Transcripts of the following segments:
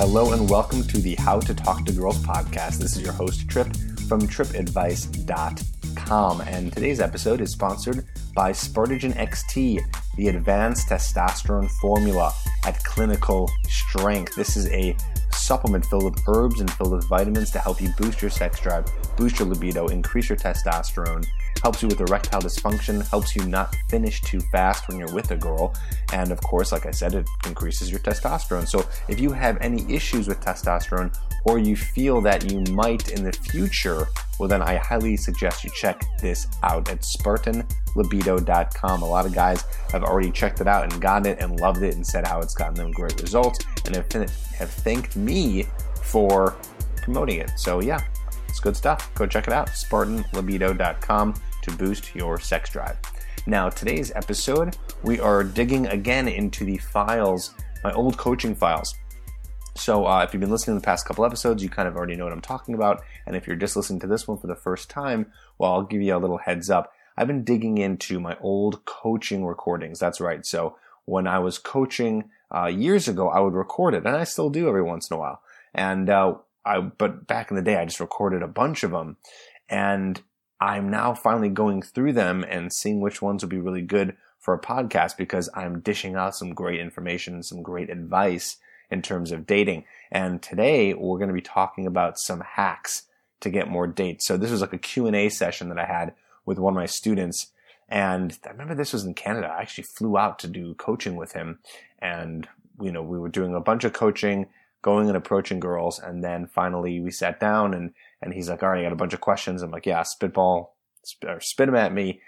Hello and welcome to the How to Talk to Girls podcast. This is your host, Tripp from trippadvice.com. And today's episode is sponsored by Spartagen XT, the advanced testosterone formula at clinical strength. This is a supplement filled with herbs and filled with vitamins to help you boost your sex drive, boost your libido, increase your testosterone, helps you with erectile dysfunction, helps you not finish too fast when you're with a girl, and of course, like I said, it increases your testosterone. So if you have any issues with testosterone or you feel that you might in the future, well, then I highly suggest you check this out at SpartanLibido.com. A lot of guys have already checked it out and gotten it and loved it and said how it's gotten them great results and have, thanked me for promoting it. So, yeah, it's good stuff. Go check it out. SpartanLibido.com to boost your sex drive. Now, today's episode, we are digging again into the files, my old coaching files. So, uh, if you've been listening to the past couple episodes, you kind of already know what I'm talking about. And if you're just listening to this one for the first time, well, I'll give you a little heads up. I've been digging into my old coaching recordings. That's right. So, when I was coaching uh, years ago, I would record it, and I still do every once in a while. And uh, I, but back in the day, I just recorded a bunch of them, and I'm now finally going through them and seeing which ones would be really good for a podcast because I'm dishing out some great information some great advice in terms of dating. And today we're going to be talking about some hacks to get more dates. So this was like a Q&A session that I had with one of my students. And I remember this was in Canada. I actually flew out to do coaching with him. And, you know, we were doing a bunch of coaching, going and approaching girls. And then finally we sat down and, and he's like, all right, I got a bunch of questions. I'm like, yeah, spitball, or spit them at me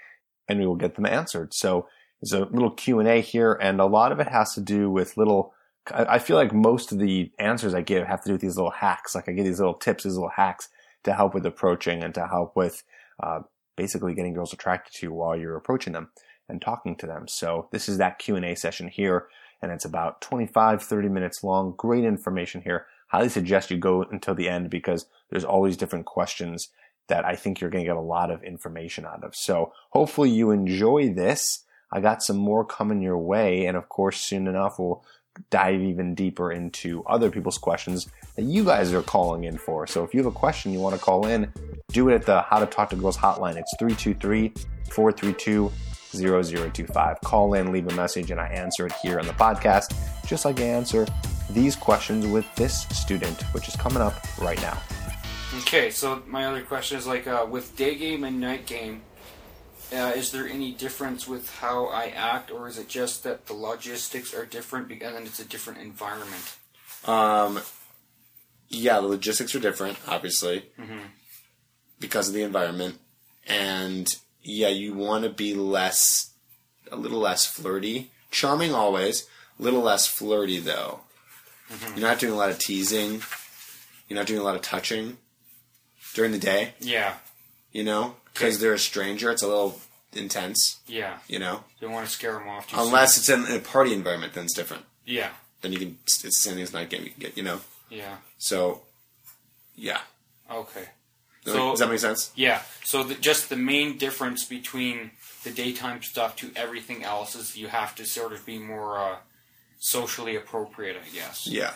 and we will get them answered. So there's a little Q&A here and a lot of it has to do with little I feel like most of the answers I give have to do with these little hacks. Like I give these little tips, these little hacks to help with approaching and to help with uh, basically getting girls attracted to you while you're approaching them and talking to them. So this is that Q&A session here and it's about 25, 30 minutes long. Great information here. Highly suggest you go until the end because there's always different questions that I think you're going to get a lot of information out of. So hopefully you enjoy this. I got some more coming your way. And of course, soon enough, we'll dive even deeper into other people's questions that you guys are calling in for. So if you have a question you want to call in, do it at the How to Talk to Girls hotline. It's 323 432 0025. Call in, leave a message, and I answer it here on the podcast, just like I answer these questions with this student, which is coming up right now. Okay, so my other question is like uh, with day game and night game, uh, is there any difference with how I act, or is it just that the logistics are different be- and then it's a different environment? Um, yeah, the logistics are different, obviously, Mm-hmm. because of the environment, and yeah, you want to be less, a little less flirty, charming always, a little less flirty though. Mm-hmm. You're not doing a lot of teasing. You're not doing a lot of touching during the day. Yeah, You know, because they're a stranger, it's a little intense. yeah. You know, Don't want to scare them off. Unless it's in a party environment, then it's different. Yeah, Then you can it's the same thing as night game. You can get you know. yeah. So, yeah. Okay. So Does that make sense? Yeah. So the, just the main difference between the daytime stuff to everything else is you have to sort of be more uh, socially appropriate, I guess. Yeah.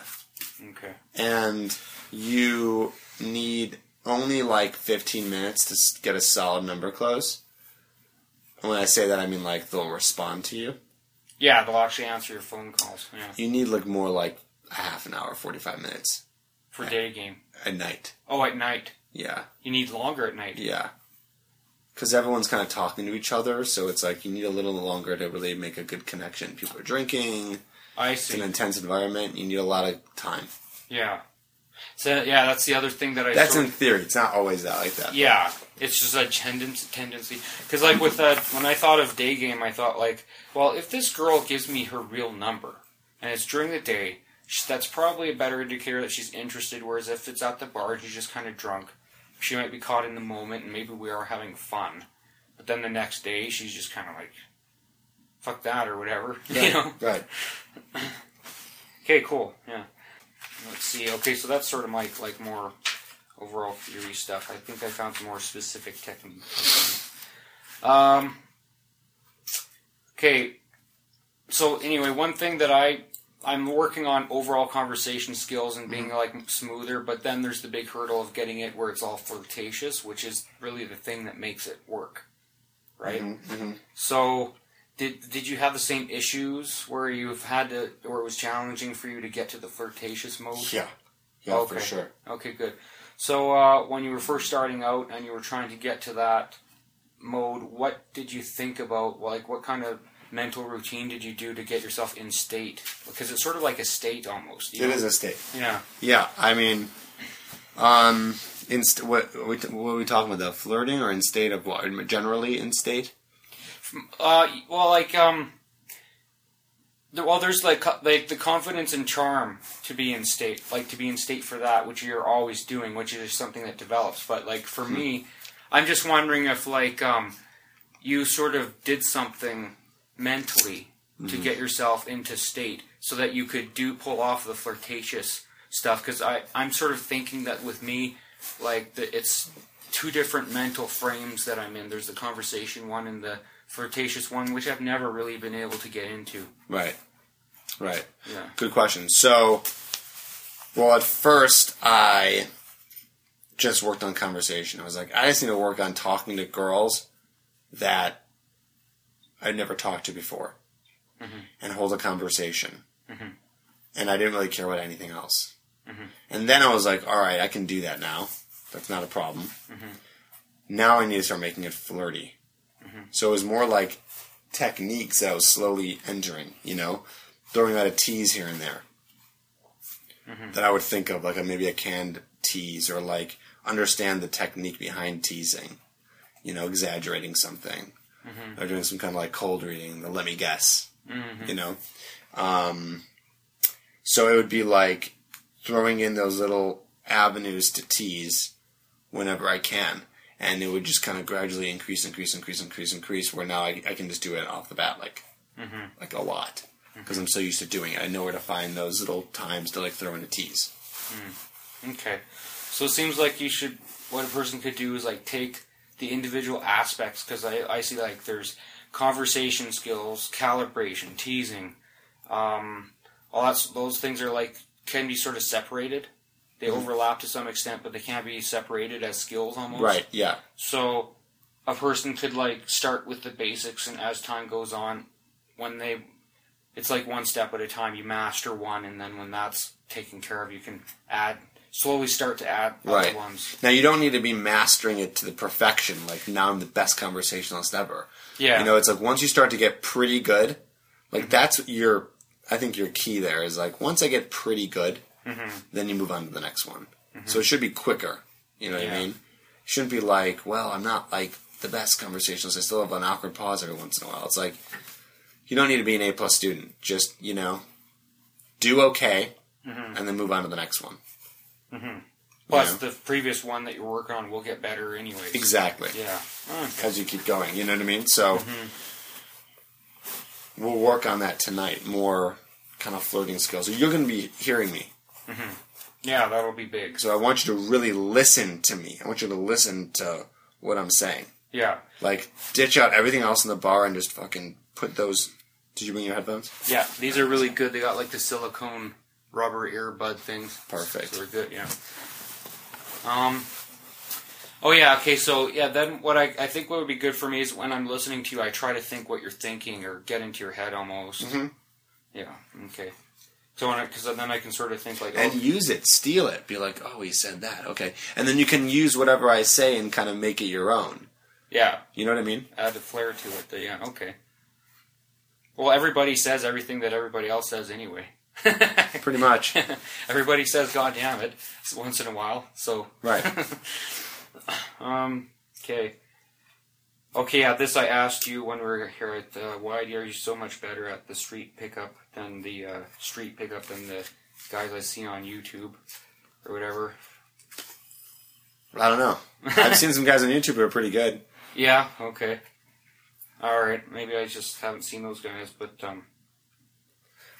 Okay. And you need only like 15 minutes to get a solid number close. And when I say that, I mean like they'll respond to you. Yeah, they'll actually answer your phone calls. Yeah. You need like more like a half an hour, 45 minutes For day game. at night. Oh, at night. Yeah. You need longer at night. Yeah. Because everyone's kind of talking to each other, so it's like you need a little longer to really make a good connection. People are drinking. I It's an intense environment. You need a lot of time. Yeah. So yeah, that's the other thing that I. That's in of- theory. It's not always that like that. Yeah, it's just a tendency. Tendency, because like with that, when I thought of day game, I thought like, well, if this girl gives me her real number and it's during the day, that's probably a better indicator that she's interested. Whereas if it's at the bar and she's just kind of drunk, she might be caught in the moment and maybe we are having fun. But then the next day she's just kind of like, fuck that or whatever. You know? Right. Okay, cool. Yeah. Let's see. Okay, so that's sort of my like more overall theory stuff. I think I found some more specific techniques. Um. Okay. So anyway, one thing that I I'm working on overall conversation skills and being mm-hmm. like smoother, but then there's the big hurdle of getting it where it's all flirtatious, which is really the thing that makes it work, right? Mm-hmm, mm-hmm. So did did you have the same issues where you've had to, or it was challenging for you to get to the flirtatious mode? Yeah. Yeah, okay. for sure. Okay, good. So uh, when you were first starting out and you were trying to get to that mode, what did you think about? Like, what kind of mental routine did you do to get yourself in state? Because it's sort of like a state almost. you It know? is a state. Yeah. Yeah, I mean, um, in st- what what, what are we talking about? The flirting or in state of what? Generally in state. Uh, well, like um, the, well, there's like like the confidence and charm to be in state, like to be in state for that, which you're always doing, which is something that develops. But like for me, I'm just wondering if like um, you sort of did something mentally to get yourself into state so that you could do pull off the flirtatious stuff. Because I I'm sort of thinking that with me, like the, it's two different mental frames that I'm in. There's the conversation one and the flirtatious one, which I've never really been able to get into. Right. Right. Yeah. Good question. So, well, at first I just worked on conversation. I was like, I just need to work on talking to girls that I'd never talked to before, mm-hmm. and hold a conversation. Mm-hmm. And I didn't really care about anything else. Mm-hmm. And then I was like, all right, I can do that now. That's not a problem. Now I need to start making it flirty. Mm-hmm. So it was more like techniques that I was slowly entering, you know, throwing out a tease here and there. Mm-hmm. That I would think of, like a, maybe a canned tease, or like understand the technique behind teasing, you know, exaggerating something, mm-hmm. or doing some kind of like cold reading, the let me guess, you know. Um, so it would be like throwing in those little avenues to tease whenever I can. And it would just kind of gradually increase, increase, increase, increase, increase. Where now I, I can just do it off the bat, like, like a lot, because I'm so used to doing it. I know where to find those little times to like throw in a tease. Okay. So it seems like you should. What a person could do is like take the individual aspects because I, I see like there's conversation skills, calibration, teasing, um, all that's those things are like can be sort of separated. They overlap to some extent, but they can't be separated as skills almost. Right? Yeah. So a person could like start with the basics, and as time goes on, when they, it's like one step at a time. You master one, and then when that's taken care of, you can add slowly start to add Right. ones. Now you don't need to be mastering it to the perfection. Like now I'm the best conversationalist ever. Yeah. You know, it's like once you start to get pretty good, like that's your. I think your key there is like once I get pretty good, Mm-hmm. then you move on to the next one. Mm-hmm. So it should be quicker. You know what I mean? Shouldn't be like, well, I'm not like the best conversationalist. I still have an awkward pause every once in a while. It's like you don't need to be an A plus student. Just you know, do okay, mm-hmm. and then move on to the next one. Plus, Yeah. the previous one that you're working on will get better anyway. Exactly. Yeah. Okay. as you keep going. You know what I mean? So we'll work on that tonight. More kind of flirting skills. You're going to be hearing me, Yeah, that'll be big. so I want you to really listen to me. I want you to listen to what I'm saying. Yeah. Like ditch out everything else in the bar and just fucking put those. Did you bring your headphones? Yeah, these are really good. They got like the silicone rubber earbud things. Perfect. So they're good, yeah. Um. Oh yeah. Okay. So yeah. Then what I I think what would be good for me is when I'm listening to you, I try to think what you're thinking or get into your head almost. Mhm. Yeah. Okay. So because then I can sort of think like, And oh, use it, steal it. Be like, oh, he said that. Okay, and then you can use whatever I say and kind of make it your own. yeah, You know what I mean? add a flair to it. That, yeah. Okay. Well, everybody says everything that everybody else says anyway. Pretty much. everybody says "God damn it" once in a while. So right. Um. Okay. Okay. Yeah. This I asked you when we were here at the. Why are you so much better at the street pickup than the uh, street pickup than the guys I see on YouTube or whatever. I don't know. I've seen some guys on YouTube who are pretty good. Yeah. Okay. All right. Maybe I just haven't seen those guys, but um.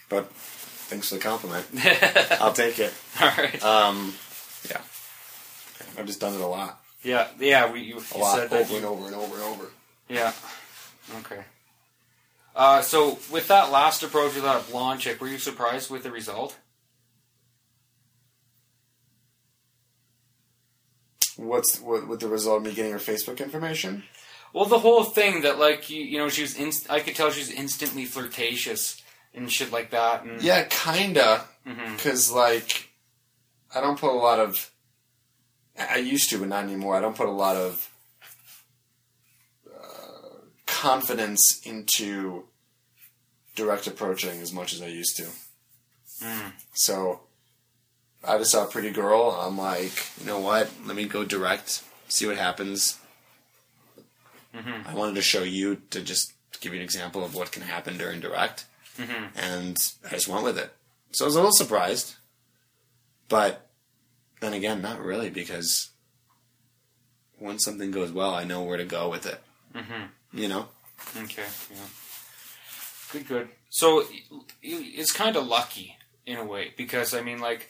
But thanks for the compliment. I'll take it. All right. Um, yeah. I've just done it a lot. Yeah. Yeah. We you, you A lot, said that. over and over and over and over. Yeah. Okay. Uh, so with that last approach with that blonde chick, were you surprised with the result? What's what, with the result of me getting her Facebook information? Well, the whole thing that like you, you know, she was inst- I could tell she was instantly flirtatious and shit like that. And Yeah, kinda. Because like, I don't put a lot of. I used to, but not anymore. I don't put a lot of uh, confidence into direct approaching as much as I used to. Mm. So, I just saw a pretty girl. I'm like, you know what? Let me go direct, see what happens. I wanted to show you to just give you an example of what can happen during direct, and I just went with it. So I was a little surprised, but then again, not really because once something goes well, I know where to go with it. Mm-hmm. You know, Okay. Yeah. Good. Good. So it's kind of lucky in a way because I mean, like,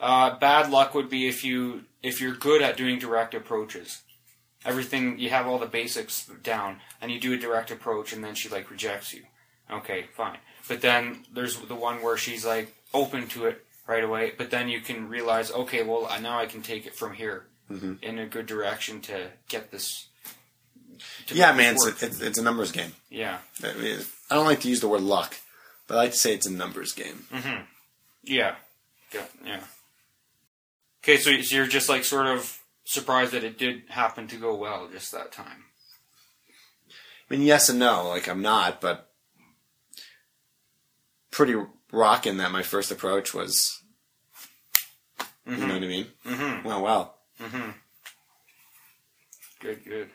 uh, bad luck would be if you if you're good at doing direct approaches. Everything you have all the basics down, and you do a direct approach, and then she like rejects you. Okay, fine. But then there's the one where she's like open to it right away. But then you can realize, okay, well now I can take it from here mm-hmm. in a good direction to get this. to yeah, man, it's a, it's, it's a numbers game. yeah. I mean, I don't like to use the word luck, but I like to say it's a numbers game. Mm-hmm. Yeah. Yeah. Yeah. Okay, so so you're just like sort of surprised that it did happen to go well just that time. I mean, yes and no. Like I'm not, but pretty rocking that my first approach was. You know what I mean? Mm-hmm. Well, well. Good, good.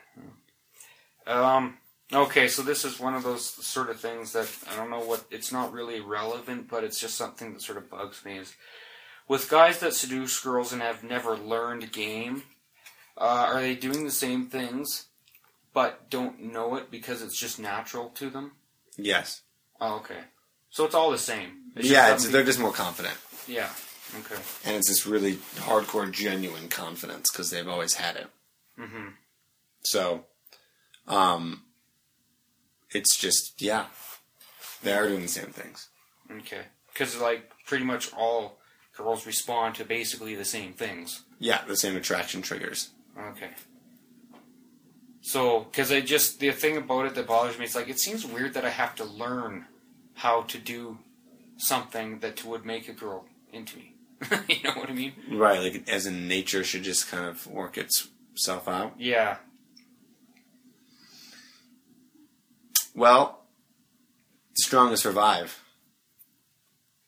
Um. Okay, so this is one of those sort of things that I don't know what. It's not really relevant, but it's just something that sort of bugs me. Is with guys that seduce girls and have never learned game, uh, are they doing the same things, but don't know it because it's just natural to them? Yes. Oh, okay. So it's all the same. It's yeah, it's, they're just more confident, Yeah. Okay. and it's this really hardcore, genuine confidence because they've always had it. Mm-hmm. So, um, it's just yeah, they are doing the same things. Okay. Because like pretty much all girls respond to basically the same things. Yeah, the same attraction triggers. Okay. So, because I just the thing about it that bothers me, it's like it seems weird that I have to learn how to do something that would make a girl into me. you know what I mean? Right, like as in nature should just kind of work itself out. Yeah. Well, the strongest survive.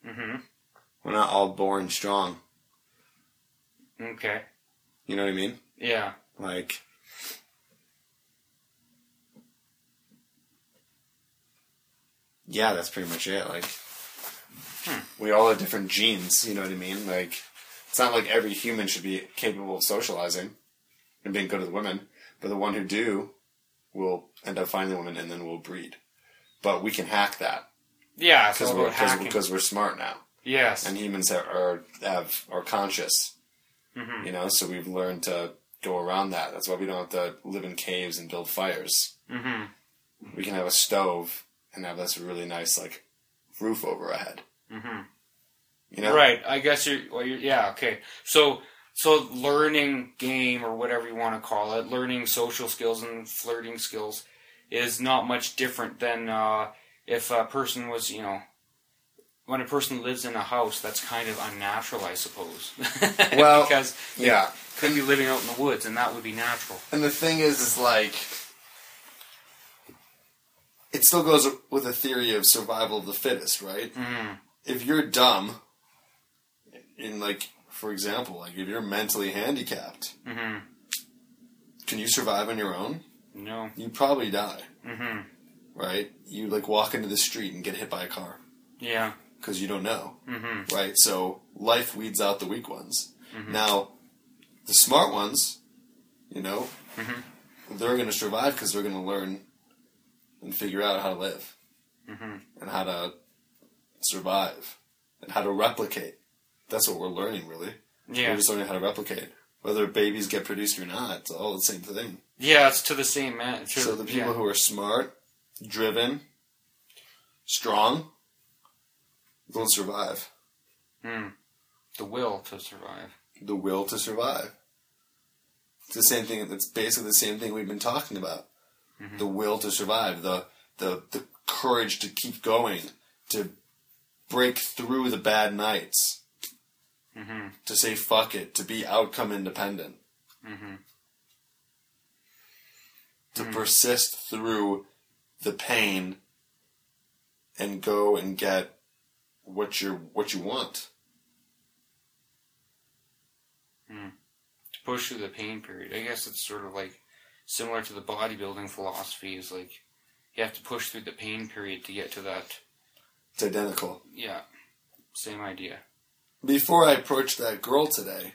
Mm-hmm. We're not all born strong. Okay. You know what I mean? Yeah. Like, yeah, that's pretty much it. Like, we all have different genes. You know what I mean? Like, it's not like every human should be capable of socializing and being good with women, but the one who do will end up finding women and then will breed. But we can hack that Yeah. Because we're about cause, we're smart now, yes. and humans are are, have, are conscious. You know, so we've learned to go around that. That's why we don't have to live in caves and build fires. mm-hmm. We can have a stove and have this really nice like roof over our head. Mm-hmm. You know, Right. I guess you're, well, you're. Yeah. Okay. So, so learning game or whatever you want to call it, learning social skills and flirting skills, is not much different than uh, if a person was, you know, when a person lives in a house. That's kind of unnatural, I suppose. Well, because yeah. couldn't be living out in the woods, and that would be natural. And the thing is, is like, it still goes with a theory of survival of the fittest, right? Mm. If you're dumb, in like, for example, like if you're mentally handicapped, Mm-hmm. can you survive on your own? No. You probably die, Mm-hmm. right? You like walk into the street and get hit by a car. Yeah. because you don't know, mm-hmm. right? So life weeds out the weak ones. Now, the smart ones, you know, they're going to survive because they're going to learn and figure out how to live and how to survive and how to replicate. That's what we're learning, really. Yeah. We're just learning how to replicate. Whether babies get produced or not, it's all the same thing. Yeah, it's to the same man. to- So the people yeah. who are smart, driven, strong, will survive. Hmm. the will to survive. The will to survive. It's the same thing. It's basically the same thing we've been talking about. Mm-hmm. The will to survive. The the the courage to keep going. To break through the bad nights. Mm-hmm. To say fuck it. To be outcome independent. Mm-hmm. To mm-hmm. persist through the pain and go and get what you what you want. Mm. to push through the pain period. I guess it's sort of like similar to the bodybuilding philosophy. Is like you have to push through the pain period to get to that. It's identical. Yeah, same idea. Before I approached that girl today,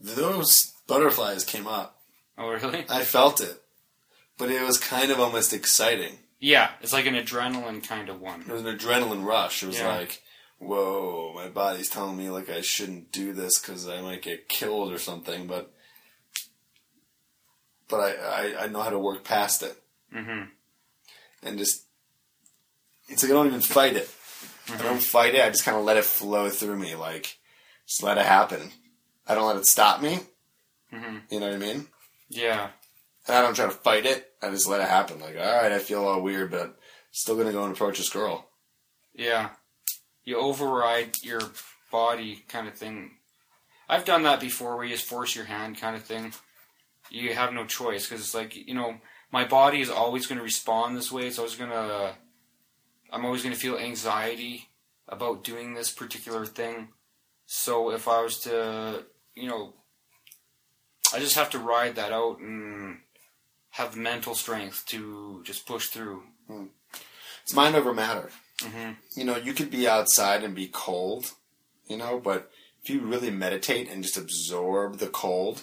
those butterflies came up. Oh, really? I felt it. But it was kind of almost exciting. Yeah, it's like an adrenaline kind of one. It was an adrenaline rush. It was Yeah. like, whoa, my body's telling me like I shouldn't do this because I might get killed or something. But but I, I, I know how to work past it. Mm-hmm. And just, it's like I don't even fight it. I mm-hmm. don't fight it. I just kind of let it flow through me. Like, just let it happen. I don't let it stop me. Mm-hmm. You know what I mean? Yeah, And I don't try to fight it. I just let it happen. Like, all right, I feel all weird, but still gonna go and approach this girl. yeah. You override your body kind of thing. I've done that before, where you just force your hand kind of thing. You have no choice because it's like you know my body is always going to respond this way. It's always going to. I'm always going to feel anxiety about doing this particular thing. So if I was to, you know, I just have to ride that out and have mental strength to just push through. Hmm. It's mind over matter. Mm-hmm. You know, you could be outside and be cold, you know, but if you really meditate and just absorb the cold,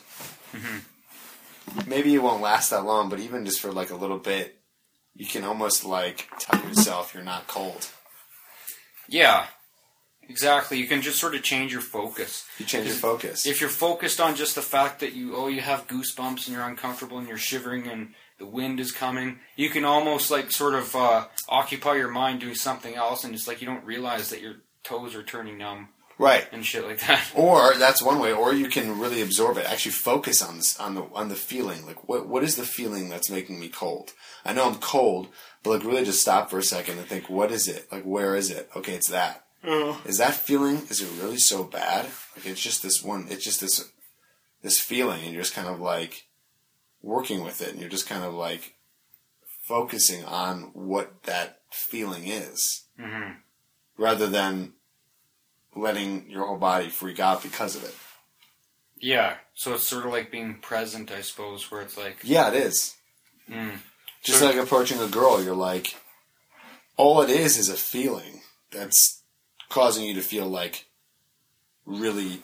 mm-hmm. maybe it won't last that long, but even just for like a little bit, you can almost like tell yourself you're not cold. Yeah, exactly. You can just sort of change your focus. You change your focus. If you're focused on just the fact that you oh you have goosebumps and you're uncomfortable and you're shivering and the wind is coming, you can almost like sort of uh, occupy your mind doing something else, and it's like you don't realize that your toes are turning numb right. and shit like that. Or that's one way. Or you can really absorb it. Actually, focus on this, on the on the feeling. Like, what what is the feeling that's making me cold? I know I'm cold, but like really just stop for a second and think, what is it? Like, where is it? Okay, it's that. Oh. Is that feeling? Is it really so bad? Like, it's just this one. It's just this this feeling, and you're just kind of like working with it, and you're just kind of like focusing on what that feeling is, mm-hmm. rather than letting your whole body freak out because of it. Yeah, so it's sort of like being present, I suppose, where it's like Yeah, it is. Mm. Just So- like approaching a girl, you're like, all it is is a feeling that's causing you to feel like really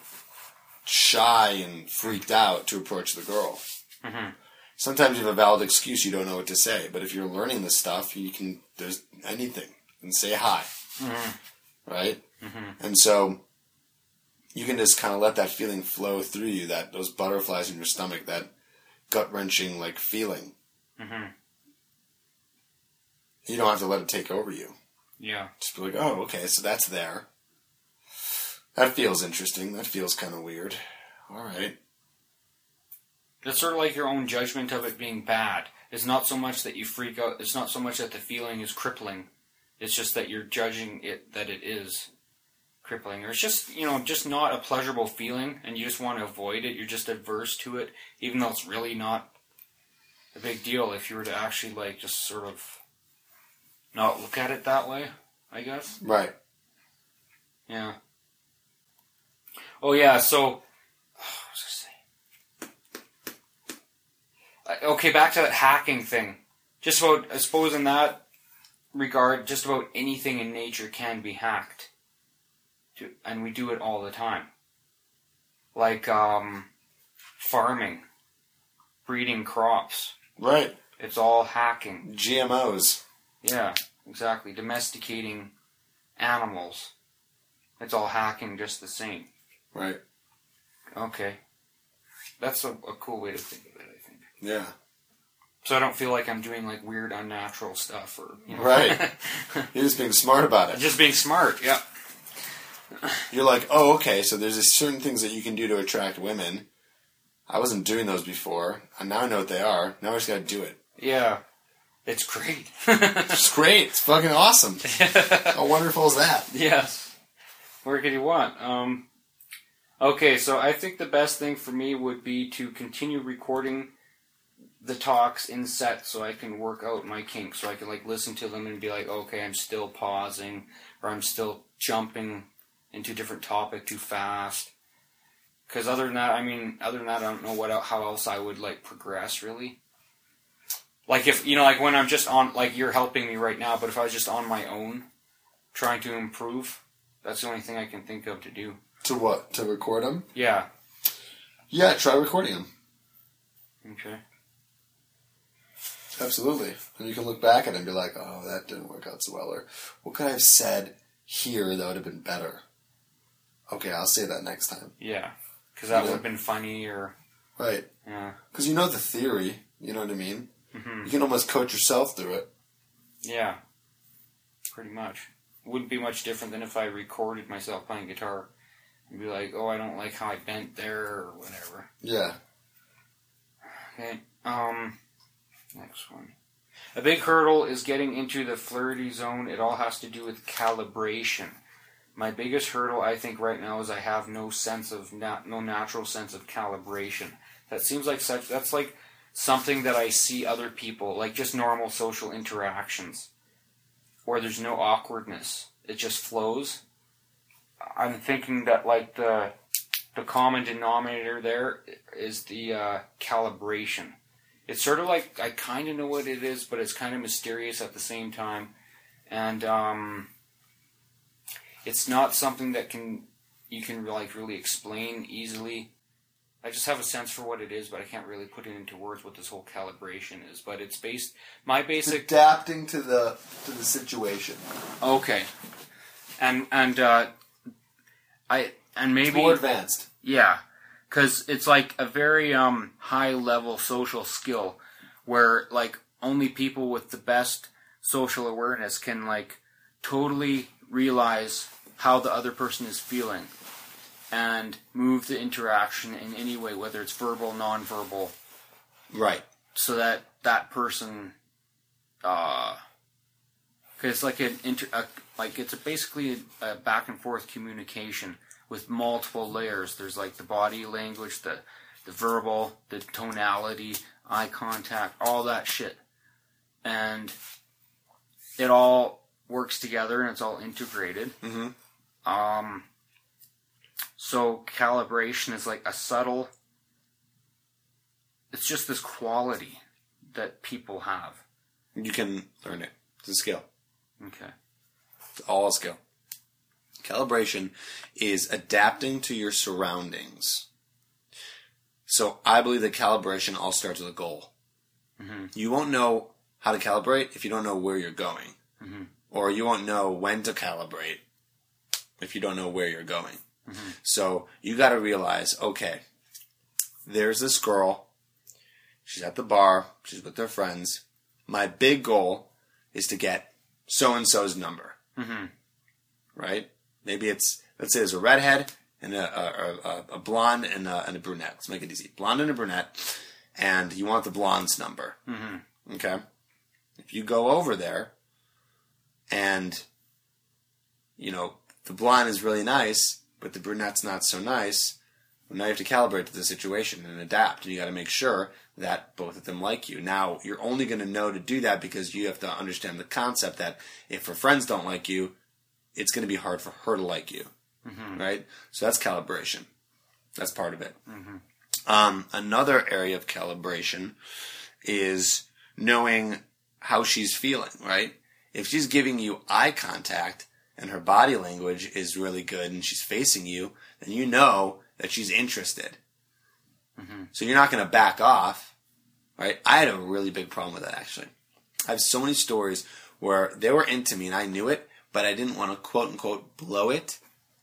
shy and freaked out to approach the girl. Mhm. Sometimes you have a valid excuse, you don't know what to say, but if you're learning this stuff, you can, there's anything, and say hi. Right? Mm-hmm. And so, you can just kind of let that feeling flow through you, that those butterflies in your stomach, that gut wrenching like feeling. Mm-hmm. You don't have to let it take over you. yeah, Just be like, oh, okay, so that's there. That feels interesting. That feels kind of weird. All right. it's sort of like your own judgment of it being bad. It's not so much that you freak out. It's not so much that the feeling is crippling. It's just that you're judging it that it is crippling, or it's just you know just not a pleasurable feeling, and you just want to avoid it. You're just adverse to it, even though it's really not a big deal if you were to actually like just sort of not look at it that way. I guess. Right. Yeah. Oh yeah. So, what was I saying? Okay, back to that hacking thing. Just about, I suppose, in that regard, just about anything in nature can be hacked. to, and we do it all the time. Like um, farming, breeding crops. Right. It's all hacking. GMOs. Yeah, exactly. Domesticating animals. It's all hacking just the same. Right. Okay. That's a, a cool way to think of it, I think. Yeah. So I don't feel like I'm doing like weird unnatural stuff or you know. Right. You're just being smart about it. just being smart, yeah. You're like, oh, okay, so there's certain things that you can do to attract women. I wasn't doing those before, and now I know what they are. Now I just gotta do it. Yeah. It's great. It's great. It's fucking awesome. How wonderful is that? yes. Where could you want? Um Okay, so I think the best thing for me would be to continue recording the talks in set so I can work out my kinks, so I can like listen to them and be like, okay, I'm still pausing or I'm still jumping into a different topic too fast. Because other than that, I mean, other than that, I don't know what how else I would like progress really. Like if you know, like when I'm just on, like you're helping me right now, but if I was just on my own, trying to improve, that's the only thing I can think of to do. To what? To record them? Yeah. Yeah, try recording them. Okay. Absolutely. And you can look back at it and be like, oh, that didn't work out so well. Or what could I have said here that would have been better? Okay, I'll say that next time. Yeah. Because that would have been funny, or Right. yeah, Because you know the theory. You know what I mean? Mhm. You can almost coach yourself through it. yeah, pretty much. Wouldn't be much different than if I recorded myself playing guitar and be like, "Oh, I don't like how I bent there," or whatever. Yeah. Okay. Um. Next one. A big hurdle is getting into the flirty zone. It all has to do with calibration. My biggest hurdle, I think, right now is I have no sense of nat- no natural sense of calibration. That seems like such. That's like something that I see other people like just normal social interactions, where there's no awkwardness. It just flows. I'm thinking that like the the common denominator there is the uh, calibration. It's sort of like I kind of know what it is, but it's kind of mysterious at the same time, and um, it's not something that can you can like really explain easily. I just have a sense for what it is, but I can't really put it into words what this whole calibration is. But it's based my basic Adapting to the to the situation. okay, and and uh, I and maybe More advanced. Yeah, because it's like a very um, high level social skill where like only people with the best social awareness can like totally realize how the other person is feeling and move the interaction in any way, whether it's verbal, non-verbal, Right. so that that person, uh, cause it's like an inter, a, like it's a basically a, a back and forth communication with multiple layers. There's like the body language, the the verbal, the tonality, eye contact, all that shit, and it all works together and it's all integrated. Mm-hmm. Um, so calibration is like a subtle. It's just this quality that people have. You can learn it. It's a skill. Okay. It's all a skill. Calibration is adapting to your surroundings. So I believe that calibration all starts with a goal. Mm-hmm. You won't know how to calibrate if you don't know where you're going. Mm-hmm. Or you won't know when to calibrate if you don't know where you're going. Mm-hmm. So you got to realize okay, there's this girl. She's at the bar. She's with her friends. My big goal is to get so and so's number. Right? Maybe it's let's say there's a redhead and a, a, a, a blonde and a, and a brunette. Let's make it easy. Blonde and a brunette, and you want the blonde's number. Mm-hmm. Okay. If you go over there, and you know the blonde is really nice, but the brunette's not so nice. Well, now you have to calibrate to the situation and adapt, and you got to make sure that both of them like you. Now you're only going to know to do that because you have to understand the concept that if her friends don't like you, it's going to be hard for her to like you, mm-hmm. right? So that's calibration. That's part of it. Mm-hmm. Um, another area of calibration is knowing how she's feeling, right? If she's giving you eye contact and her body language is really good and she's facing you, then you know that she's interested. Mm-hmm. So you're not going to back off, right? I had a really big problem with that actually. I have so many stories where they were into me and I knew it, but I didn't want to quote unquote blow it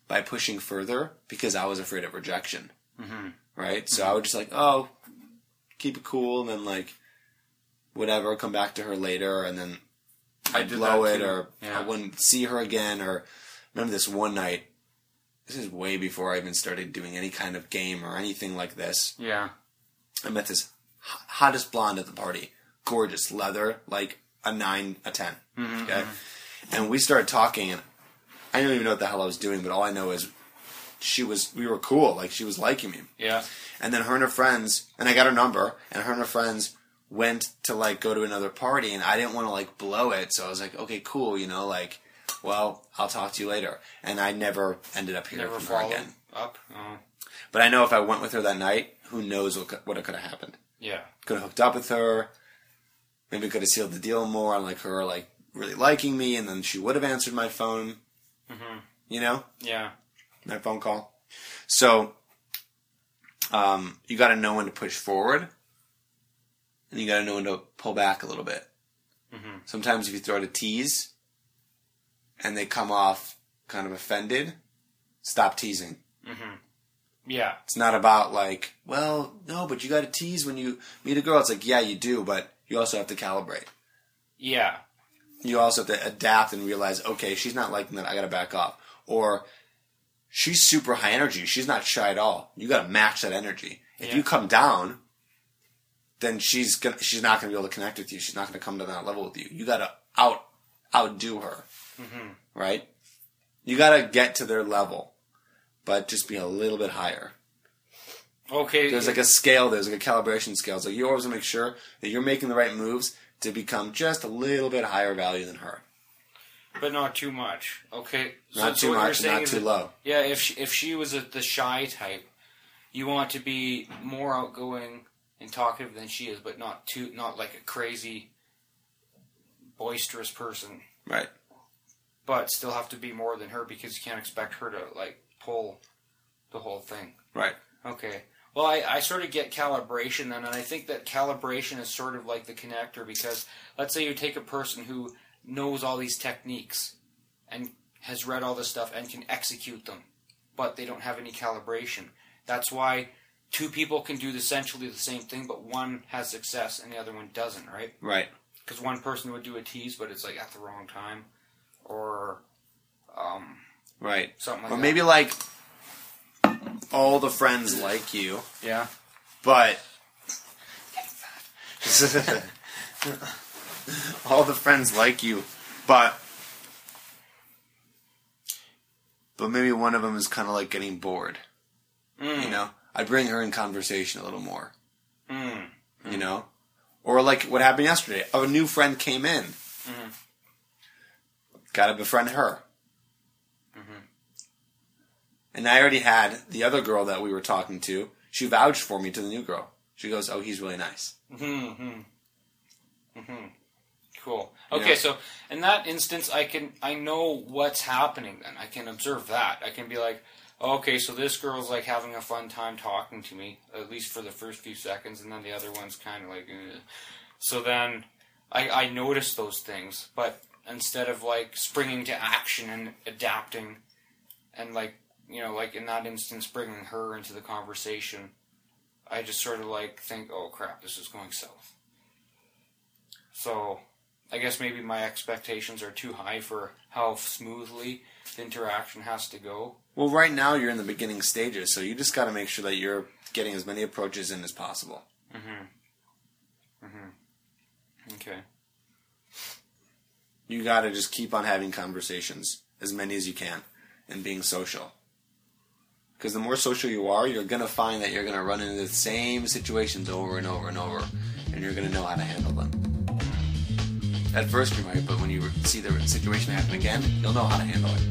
by pushing further because I was afraid of rejection. Mm-hmm. Right? So mm-hmm. I would just like, oh, keep it cool and then like whatever, come back to her later and then I I'd blow it too. or Yeah. I wouldn't see her again or remember this one night this is way before I even started doing any kind of game or anything like this. Yeah. I met this hottest blonde at the party, gorgeous, leather, like a nine, a 10 mm-hmm, Okay, and we started talking, and I don't even know what the hell I was doing, but all I know is she was, we were cool, like she was liking me. Yeah. And then her and her friends, and I got her number, and her and her friends went to like go to another party, and I didn't want to like blow it, so I was like, okay, cool, you know, like, well, I'll talk to you later. And I never ended up hearing Never from her again. up. Oh. But I know if I went with her that night, who knows what what could have happened. Yeah. Could have hooked up with her. Maybe could have sealed the deal more on like her like really liking me, and then she would have answered my phone. Mm-hmm. You know, Yeah. my phone call. So, um, you got to know when to push forward, and you got to know when to pull back a little bit. Mm-hmm. Sometimes if you throw out a tease, and they come off kind of offended, stop teasing. Mm-hmm. Yeah. It's not about like, well, no, but you got to tease when you meet a girl. It's like, yeah, you do, but you also have to calibrate. Yeah. You also have to adapt and realize, okay, she's not liking that. I got to back off. Or she's super high energy. She's not shy at all. You got to match that energy. If Yeah. you come down, then she's gonna she's not gonna be able to connect with you. She's not gonna come to that level with you. You got to out outdo her, mm-hmm. right? You got to get to their level, but just be a little bit higher. Okay. There's like a scale. There's like a calibration scale. So you always make sure that you're making the right moves to become just a little bit higher value than her. but not too much. Okay. So- Not too much, not too that- low. Yeah, if she, if she was a, the shy type, you want to be more outgoing and talkative than she is, but not too not like a crazy boisterous person. Right. But still have to be more than her because you can't expect her to like pull the whole thing. Right. Okay. Well, I, I sort of get calibration then, and I think that calibration is sort of like the connector because let's say you take a person who knows all these techniques and has read all this stuff and can execute them, but they don't have any calibration. That's why two people can do essentially the same thing, but one has success and the other one doesn't, right? Right. Because one person would do a tease, but it's like at the wrong time, or um, Right. something like or that. maybe like all the friends like you, yeah, but all the friends like you, but but maybe one of them is kind of like getting bored. You mm. know, I bring her in conversation a little more. Mm. You mm. know, or like what happened yesterday. A new friend came in. Mm. Got to befriend her. And I already had the other girl that we were talking to. She vouched for me to the new girl. She goes, "Oh, he's really nice." Mm-hmm. Mm-hmm. Cool. Okay, Yeah. so in that instance, I can I know what's happening. Then I can observe that. I can be like, okay, so this girl's like having a fun time talking to me, at least for the first few seconds, and then the other one's kind of like, Ugh. so then I I notice those things, but instead of like springing to action and adapting, and like you know, like in that instance, bringing her into the conversation. I just sort of like think, oh crap, this is going south. So, I guess maybe my expectations are too high for how smoothly the interaction has to go. Well, right now you're in the beginning stages, so you just got to make sure that you're getting as many approaches in as possible. Mm-hmm. Mm-hmm. Okay. You got to just keep on having conversations, as many as you can, and being social. Because the more social you are, you're going to find that you're going to run into the same situations over and over and over, and you're going to know how to handle them. At first you might, but when you see the situation happen again, you'll know how to handle it.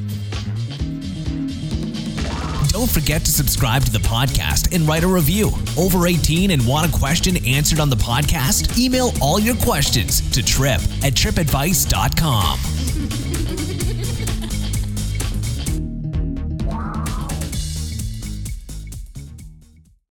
Don't forget to subscribe to the podcast and write a review. Over 18 and want a question answered on the podcast? Email all your questions to tripp at trippadvice.com.